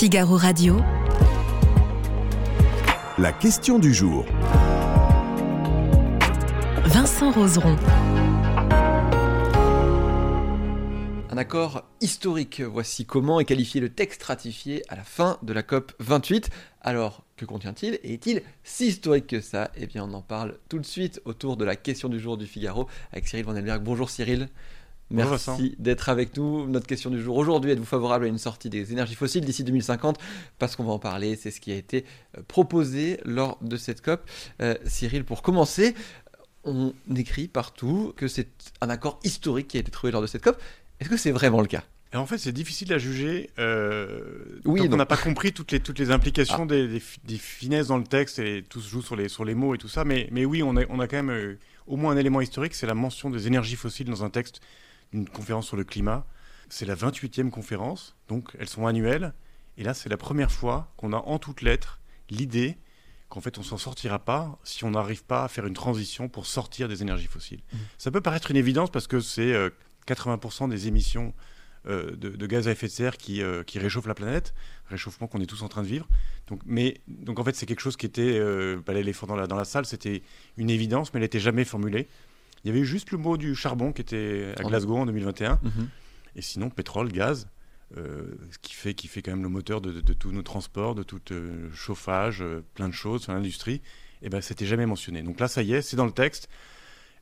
Figaro Radio. La question du jour. Vincent Roseron. Un accord historique, voici comment est qualifié le texte ratifié à la fin de la COP 28. Alors, que contient-il Et est-il si historique que ça? Eh bien, on en parle tout de suite autour de la question du jour du Figaro avec Cyril Vandenberg. Bonjour Cyril. Merci d'être avec nous. Notre question du jour aujourd'hui, êtes-vous favorable à une sortie des énergies fossiles d'ici 2050 Parce qu'on va en parler, c'est ce qui a été euh, proposé lors de cette COP. Euh, Cyril, pour commencer, on écrit partout que c'est un accord historique qui a été trouvé lors de cette COP. Est-ce que c'est vraiment le cas? Et en fait, c'est difficile à juger euh, oui, on n'a pas compris toutes les, toutes les implications ah. des, des, finesses dans le texte et tout se joue sur les, sur les mots et tout ça. Mais, mais oui, on a, on a quand même euh, au moins un élément historique, c'est la mention des énergies fossiles dans un texte d'une conférence sur le climat. C'est la 28e conférence, donc elles sont annuelles. Et là, c'est la première fois qu'on a en toutes lettres l'idée qu'en fait, on s'en sortira pas si on n'arrive pas à faire une transition pour sortir des énergies fossiles. Mmh. Ça peut paraître une évidence parce que c'est 80% euh, des émissions euh, de, gaz à effet de serre qui, euh, qui réchauffe la planète, réchauffement qu'on est tous en train de vivre. Donc, mais, donc en fait, c'est quelque chose qui était, euh, pas l'éléphant dans la, dans la salle, c'était une évidence, mais elle n'était jamais formulée. Il y avait juste le mot du charbon qui était à Glasgow en 2021. Mhm. Et sinon, pétrole, gaz, ce qui fait, qui fait quand même le moteur de, tous nos transports, de tout chauffage, plein de choses, l'industrie, et eh ben, c'était jamais mentionné. Donc là, ça y est, c'est dans le texte.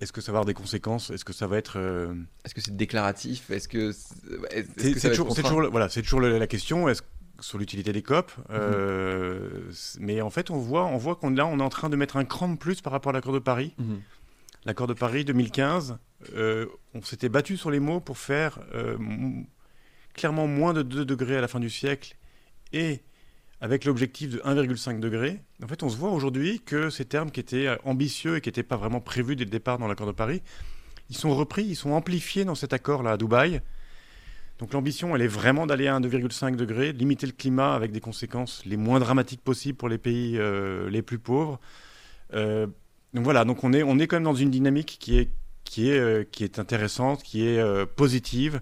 Est-ce que ça va avoir des conséquences? Est-ce que ça va être euh, Est-ce que c'est déclaratif? Est-ce que c'est toujours, toujours, voilà, c'est toujours la question. Est-ce sur l'utilité des COP, euh, mhm. mais en fait, on voit, on voit qu'on là, on est en train de mettre un cran de plus par rapport à l'accord de Paris. Mhm. L'accord de Paris 2015, euh, on s'était battu sur les mots pour faire clairement moins de 2 degrés à la fin du siècle et avec l'objectif de 1,5 degré. En fait, on se voit aujourd'hui que ces termes qui étaient ambitieux et qui n'étaient pas vraiment prévus dès le départ dans l'accord de Paris, ils sont repris, ils sont amplifiés dans cet accord-là à Dubaï. Donc l'ambition, elle est vraiment d'aller à 1,5 degré, limiter le climat avec des conséquences les moins dramatiques possibles pour les pays euh, les plus pauvres. Euh, donc voilà, donc on est, on est quand même dans une dynamique qui est, qui est, euh, qui est intéressante, qui est positive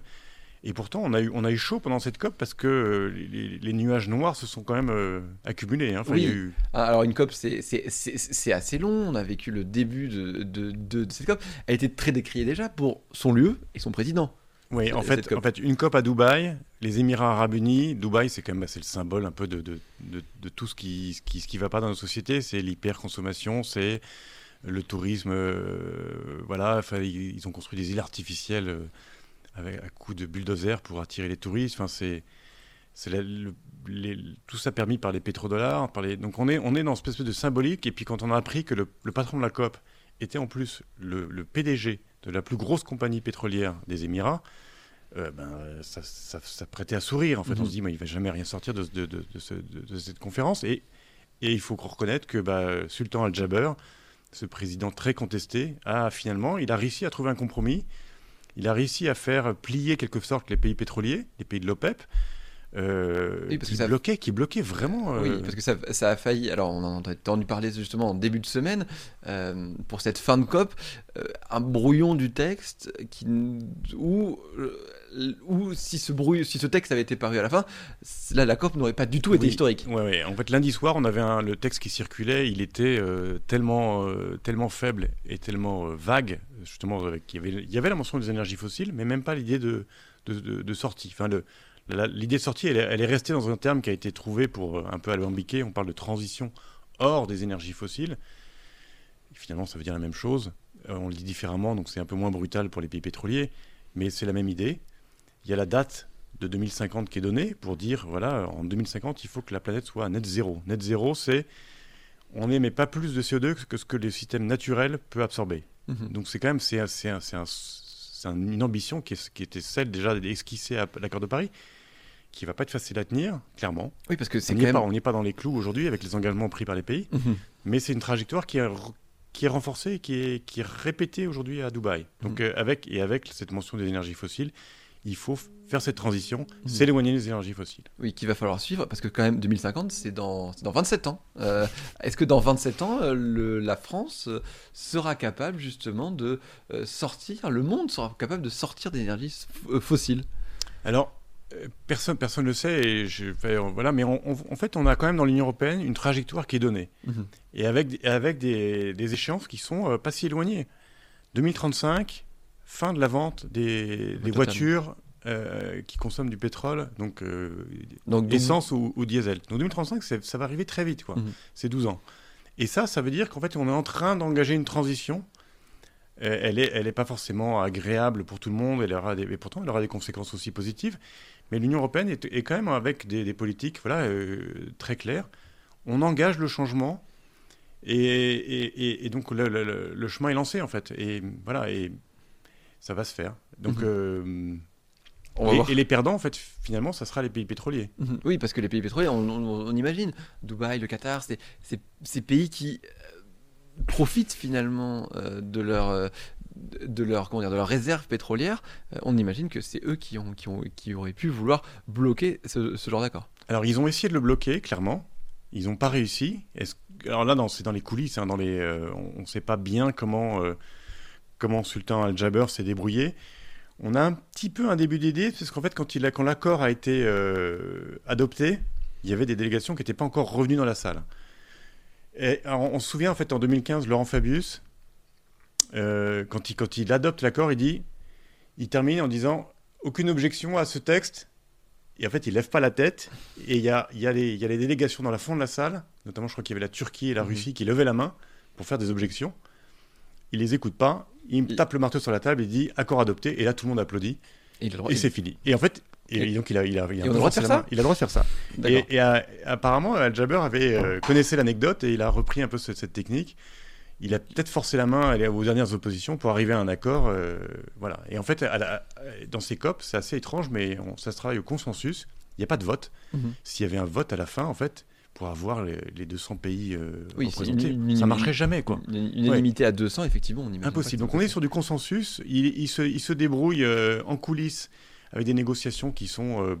et pourtant, on a, eu, on a eu chaud pendant cette COP parce que euh, les, nuages noirs se sont quand même euh, accumulés. Hein. oui. Ah, alors, une COP, c'est assez long. On a vécu le début de, de, de, cette COP. Elle a été très décriée déjà pour son lieu et son président. Oui, en fait, en fait, une COP à Dubaï, les Émirats Arabes Unis, Dubaï, c'est quand même bah, le symbole un peu de, de, de, tout ce qui ce qui, ce qui va pas dans nos sociétés. C'est l'hyperconsommation, c'est le tourisme. Euh, voilà, ils, ont construit des îles artificielles avec un coup de bulldozer pour attirer les touristes. Enfin, c'est tout ça permis par les pétrodollars. Par les, donc on est, on est dans cette espèce de symbolique. Et puis quand on a appris que le, patron de la COP était en plus le, PDG de la plus grosse compagnie pétrolière des Émirats, euh, ben, ça, ça, prêtait à sourire. En fait, on se mhm. dit, mais il va jamais rien sortir de, de, de, cette conférence. Et, et il faut reconnaître que bah, Sultan Al-Jaber, ce président très contesté, a finalement, il a réussi à trouver un compromis il a réussi à faire plier quelque sorte les pays pétroliers, les pays de l'OPEP, euh, qui, bloquait, qui bloquait vraiment. Oui, euh, parce que ça, ça, a failli. Alors, on en a entendu parler justement en début de semaine, euh, pour cette fin de COP, un brouillon du texte qui, où, où si, ce si ce texte avait été paru à la fin, là, la COP n'aurait pas du tout été historique. Oui, ouais. En fait, lundi soir, on avait un, le texte qui circulait, il était tellement, tellement faible et tellement vague, justement, qu'il y avait, il y avait la mention des énergies fossiles, mais même pas l'idée de, de, de, de sortie. Enfin, L'idée de sortie, elle est, restée dans un terme qui a été trouvé pour euh, un peu alambiquer. On parle de transition hors des énergies fossiles. finalement, ça veut dire la même chose. Euh, on le dit différemment, donc c'est un peu moins brutal pour les pays pétroliers, mais c'est la même idée. Il y a la date de 2050 qui est donnée pour dire, voilà, en 2050, il faut que la planète soit à net zéro. Net zéro, c'est on n'émet pas plus de CO2 que ce que le système naturel peut absorber. Mhm. Donc c'est quand même c'est une ambition qui, qui, était celle déjà esquissée à l'accord de Paris, qui va pas être facile à tenir, clairement. Oui, parce que c'est on n'est pas, pas, dans les clous aujourd'hui avec les engagements pris par les pays, mhm. mais c'est une trajectoire qui est, qui est renforcée, qui est, qui est répétée aujourd'hui à Dubaï. Donc, mhm. euh, avec, et avec cette mention des énergies fossiles, il faut faire cette transition, mhm. s'éloigner des énergies fossiles. Oui, qu'il va falloir suivre, parce que quand même 2050, c'est dans, dans 27 ans. Euh, est-ce que dans 27 ans, euh, le, la France sera capable justement de sortir, le monde sera capable de sortir des énergies fossiles? Alors, personne personne ne le sait et je, voilà mais en fait on a quand même dans l'Union européenne une trajectoire qui est donnée mhm. et avec avec des, des, échéances qui sont pas si éloignées 2035 fin de la vente des, des voitures qui consomment du pétrole donc, donc essence ou, diesel donc 2035 ça va arriver très vite quoi mhm. c'est 12 ans et ça ça veut dire qu'en fait on est en train d'engager une transition elle n'est elle est pas forcément agréable pour tout le monde, elle aura des, et pourtant elle aura des conséquences aussi positives. Mais l'Union européenne est, est, quand même avec des, politiques voilà, euh, très claires. On engage le changement et, et, et donc le, le, chemin est lancé en fait. Et voilà, et ça va se faire. Donc. Mhm. Euh, et, les perdants, en fait, finalement, ça sera les pays pétroliers. Mhm. Oui, parce que les pays pétroliers, on, on, imagine, Dubaï, le Qatar, c'est ces pays qui profitent finalement euh, de leur euh, de leur comment dire, de leur réserve pétrolière, euh, on imagine que c'est eux qui ont, qui ont qui auraient pu vouloir bloquer ce, genre d'accord. Alors ils ont essayé de le bloquer clairement, ils n'ont pas réussi. alors là c'est dans les coulisses, hein, dans les on ne sait pas bien comment comment Sultan Al-Jaber s'est débrouillé. On a un petit peu un début d'idée parce qu'en fait quand il quand l'accord a été adopté, il y avait des délégations qui n'étaient pas encore revenues dans la salle on, se souvient en fait en 2015, Laurent Fabius, euh, quand, il, quand il adopte l'accord, il dit, il termine en disant aucune objection à ce texte. Et en fait, il lève pas la tête. Et il y a, y, a les, y a les délégations dans la fond de la salle, notamment je crois qu'il y avait la Turquie et la mhm. Russie qui levaient la main pour faire des objections. Il les écoute pas. Il tape le marteau sur la table et dit accord adopté. Et là, tout le monde applaudit. Et, et c'est fini. Et en fait, et, donc il a, il a, il a, le droit de faire ça. Il a le droit de faire ça. Et, et apparemment, Al-Jaber avait euh, connaissait l'anecdote et il a repris un peu cette, technique. Il a peut-être forcé la main aux dernières oppositions pour arriver à un accord. Euh, voilà. Et en fait, dans ces COP, c'est assez étrange, mais ça se travaille au consensus. Il n'y a pas de vote. Mhm. S'il y avait un vote à la fin, en fait, pour avoir les, 200 pays euh, représentés. ça marcherait jamais, quoi. Une, unanimité à 200, effectivement, on. Impossible. Donc on est sur du consensus. Il, il, se, il se, débrouille en coulisses avec des négociations qui sont euh,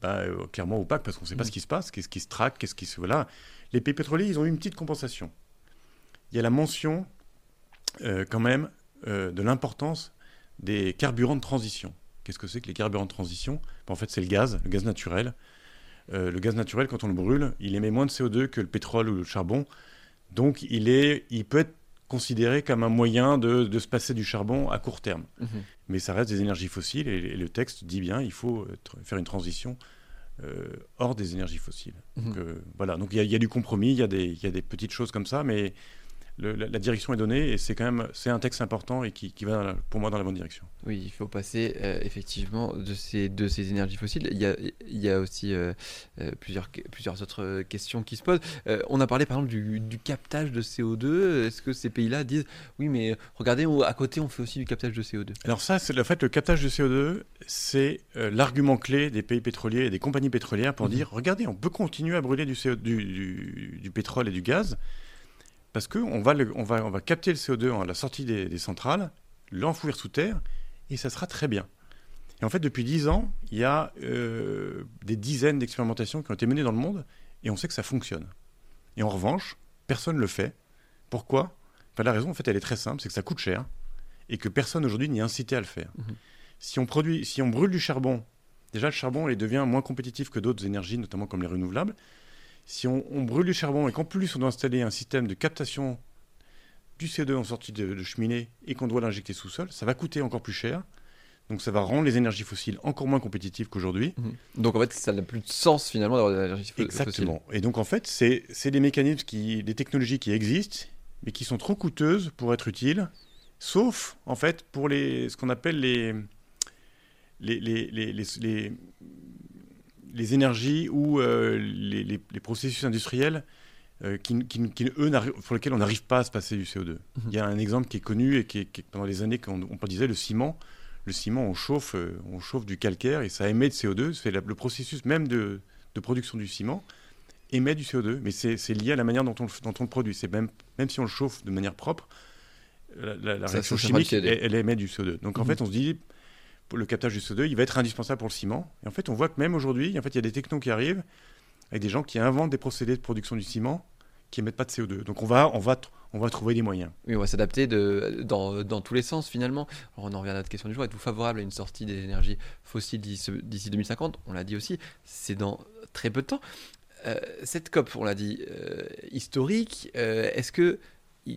bah, euh, clairement opaques parce qu'on ne sait pas mm. ce qui se passe, qu'est-ce qui se traque, qu'est-ce qui se. Voilà. Les pays pétroliers, ils ont eu une petite compensation. Il y a la mention, euh, quand même, de l'importance des carburants de transition. Qu'est-ce que c'est que les carburants de transition? Bah, En fait, c'est le gaz, le gaz naturel. Le gaz naturel, quand on le brûle, il émet moins de CO2 que le pétrole ou le charbon. Donc, il, est, il peut être considéré comme un moyen de, se passer du charbon à court terme. Mhm. Mais ça reste des énergies fossiles et, le texte dit bien il faut faire une transition euh, hors des énergies fossiles. Mhm. Donc, euh, voilà, donc il y, a du compromis, il y, y, a des petites choses comme ça, mais la, direction est donnée et c'est quand même c'est un texte important et qui, va pour moi dans la bonne direction. Oui, il faut passer euh, effectivement de ces, de ces énergies fossiles. Il y a, il y a aussi euh, euh, plusieurs, plusieurs autres questions qui se posent. on a parlé par exemple du, du captage de CO2. Est-ce que ces pays-là disent oui, mais regardez, à côté on fait aussi du captage de CO2 Alors ça, c'est le fait le captage de CO2, c'est l'argument clé des pays pétroliers et des compagnies pétrolières pour mhm. dire regardez, on peut continuer à brûler du, CO, du, du pétrole et du gaz parce qu'on va, on va, on va capter le CO2 à la sortie des, centrales, l'enfouir sous terre, et ça sera très bien. Et en fait, depuis 10 ans, il y a euh, des dizaines d'expérimentations qui ont été menées dans le monde, et on sait que ça fonctionne. Et en revanche, personne ne le fait. Pourquoi? Enfin, La raison, en fait, elle est très simple, c'est que ça coûte cher, et que personne aujourd'hui n'y est incité à le faire. Mhm. Si, on produit, si on brûle du charbon, déjà le charbon il devient moins compétitif que d'autres énergies, notamment comme les renouvelables, si on, brûle du charbon et qu'en plus on doit installer un système de captation du CO2 en sortie de, cheminée et qu'on doit l'injecter sous sol, ça va coûter encore plus cher. Donc ça va rendre les énergies fossiles encore moins compétitives qu'aujourd'hui. Mhm. Donc en fait, ça n'a plus de sens finalement d'avoir des énergies fossiles. Exactement. Et donc en fait, c'est des mécanismes, qui, des technologies qui existent, mais qui sont trop coûteuses pour être utiles, sauf en fait pour les, ce qu'on appelle les, les, les, les les énergies ou euh, les, processus industriels euh, qui, eux, pour lesquels on n'arrive pas à se passer du CO2. Mhm. Il y a un exemple qui est connu et qui, est, pendant des années qu'on on disait le ciment. Le ciment, on chauffe, euh, on chauffe du calcaire et ça émet de CO2. C'est le processus même de, production du ciment émet du CO2, mais c'est lié à la manière dont on, dont on le produit. C'est même, même si on le chauffe de manière propre, la, réaction chimique, elle, émet du CO2. Donc en mhm. fait, on se dit, le captage du CO2, il va être indispensable pour le ciment. Et en fait, on voit que même aujourd'hui, en fait, il y a des technos qui arrivent avec des gens qui inventent des procédés de production du ciment qui émettent pas de CO2. Donc on va, on va, on va trouver des moyens. Oui, on va s'adapter dans, dans, tous les sens finalement. Alors on en revient à notre question du jour. Êtes-vous favorable à une sortie des énergies fossiles d'ici 2050 On l'a dit aussi, c'est dans très peu de temps. Euh, cette COP, on l'a dit, euh, historique, euh, est-ce que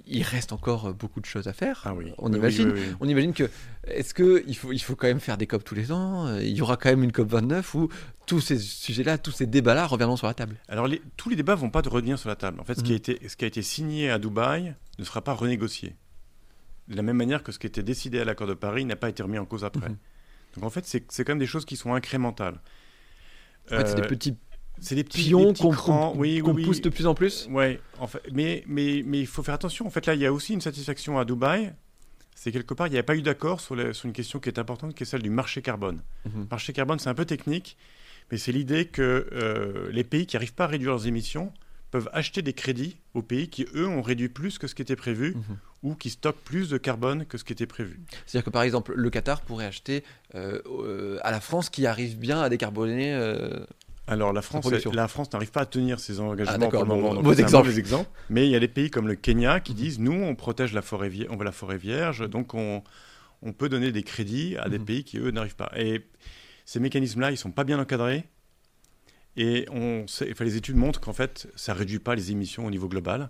il reste encore beaucoup de choses à faire. Ah oui. On imagine, on imagine que est-ce que il faut, il faut quand même faire des COP tous les ans Il y aura quand même une COP 29 où tous ces sujets-là, tous ces débats-là reviendront sur la table? Alors tous les débats vont pas revenir sur la table. En fait, ce, qui a mhm. été, ce qui a été signé à Dubaï ne sera pas renégocié. De la même manière que ce qui était décidé à l'accord de Paris n'a pas été remis en cause après. Mhm. Donc en fait, c'est quand même des choses qui sont incrémentales. En fait, c'est des petits c'est des petits pions qu'on oui, pousse de plus en plus. Ouais, en fait, mais, mais, mais il faut faire attention. En fait, là, il y a aussi une satisfaction à Dubaï. C'est quelque part, il n'y a pas eu d'accord sur, sur, une question qui est importante, qui est celle du marché carbone. Le mhm. marché carbone, c'est un peu technique, mais c'est l'idée que euh, les pays qui n'arrivent pas à réduire leurs émissions peuvent acheter des crédits aux pays qui, eux, ont réduit plus que ce qui était prévu mhm. ou qui stockent plus de carbone que ce qui était prévu. C'est-à-dire que, par exemple, le Qatar pourrait acheter euh, euh, à la France qui arrive bien à décarboner alors la France, la France n'arrive pas à tenir ses engagements ah, pour le moment. Bon, exemple. Mais il y a des pays comme le Kenya qui disent nous on protège la forêt, vierge, on veut la forêt vierge, donc on, on peut donner des crédits à des mhm. pays qui eux n'arrivent pas. Et ces mécanismes-là, ils sont pas bien encadrés. Et on sait, les études montrent qu'en fait, ça réduit pas les émissions au niveau global.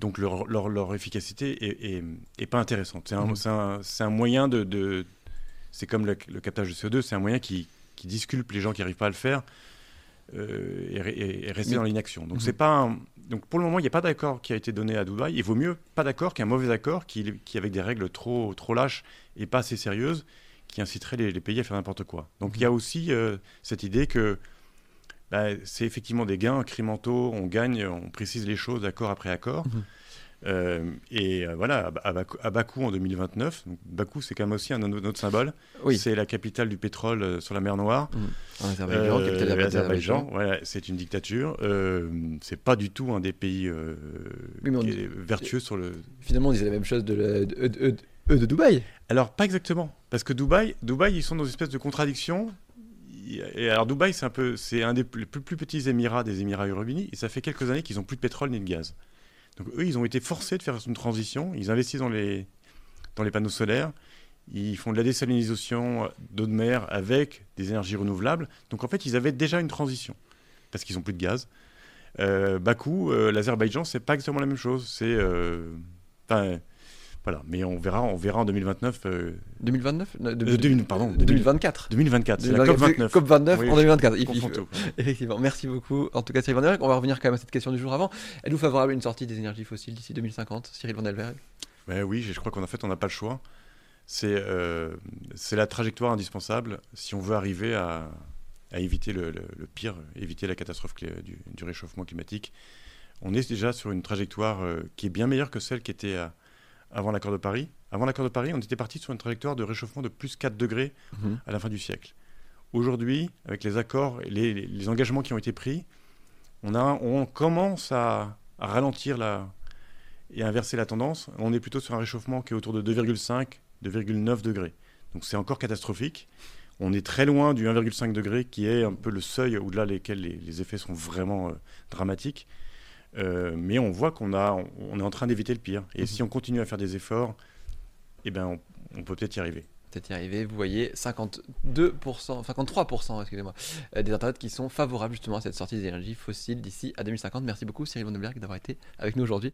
Donc leur, leur, leur efficacité est, est, pas intéressante. C'est un, mhm. un, un, moyen de, de c'est comme le, le, captage de CO2, c'est un moyen qui, qui disculpe les gens qui n'arrivent pas à le faire euh, et, rester dans l'inaction. Donc, mhm. c'est pas Donc pour le moment, il n'y a pas d'accord qui a été donné à Dubaï. Il vaut mieux pas d'accord qu'un mauvais accord qui, qui, avec des règles trop, trop lâches et pas assez sérieuses, qui inciterait les, pays à faire n'importe quoi. Donc il y a mhm. aussi euh, cette idée que bah, c'est effectivement des gains incrémentaux, on gagne, on précise les choses accord après accord. Mhm. Euh, et euh, voilà, à, Bakou en 2029, Bakou c'est quand même aussi un autre symbole. Oui. C'est la capitale du pétrole euh, sur la mer Noire. Mmh. Voilà, c'est une dictature. c'est pas du tout un des pays vertueux sur le. Finalement, on disait la même chose de, de, de, Dubaï. Alors pas exactement, parce que Dubaï, Dubaï, ils sont dans une espèce de contradiction. Et alors Dubaï, c'est un peu, c'est un des plus, plus, petits émirats des Émirats arabes unis, et ça fait quelques années qu'ils n'ont plus de pétrole ni de gaz. Donc eux, ils ont été forcés de faire une transition. Ils investissent dans les, dans les panneaux solaires. Ils font de la désalinisation d'eau de mer avec des énergies renouvelables. Donc en fait, ils avaient déjà une transition parce qu'ils n'ont plus de gaz. Euh, Bakou, euh, l'Azerbaïdjan, c'est pas exactement la même chose. C'est euh, voilà, mais on verra, on verra en 2029. 2029 euh, Pardon. 2024. 2024, c'est la COP 29. COP 29 en 2024. Effectivement, merci beaucoup. En tout cas, Cyril Van On va revenir quand même à cette question du jour avant. Êtes-vous favorable à une sortie des énergies fossiles d'ici 2050, Cyril Van Delberg ben Oui, je crois qu'en fait, on n'a pas le choix. C'est euh, la trajectoire indispensable si on veut arriver à, à éviter le, pire, éviter la catastrophe du, du, réchauffement climatique. On est déjà sur une trajectoire euh, qui est bien meilleure que celle qui était à avant l'accord de Paris. Avant l'accord de Paris, on était parti sur une trajectoire de réchauffement de plus 4 degrés mhm. à la fin du siècle. Aujourd'hui, avec les accords et les, engagements qui ont été pris, on, a, on commence à, ralentir la, et inverser la tendance. On est plutôt sur un réchauffement qui est autour de 2,5, 2,9 degrés. Donc c'est encore catastrophique. On est très loin du 1,5 degré qui est un peu le seuil au-delà desquels les, effets sont vraiment euh, dramatiques. Euh, mais on voit qu'on a, on est en train d'éviter le pire. Et mhm. si on continue à faire des efforts, eh ben, on, peut peut-être y arriver peut-être y arriver. Vous voyez 52%, 53%, excusez-moi, euh, des internautes qui sont favorables justement à cette sortie des énergies fossiles d'ici à 2050. Merci beaucoup Cyril Vandenberg d'avoir été avec nous aujourd'hui.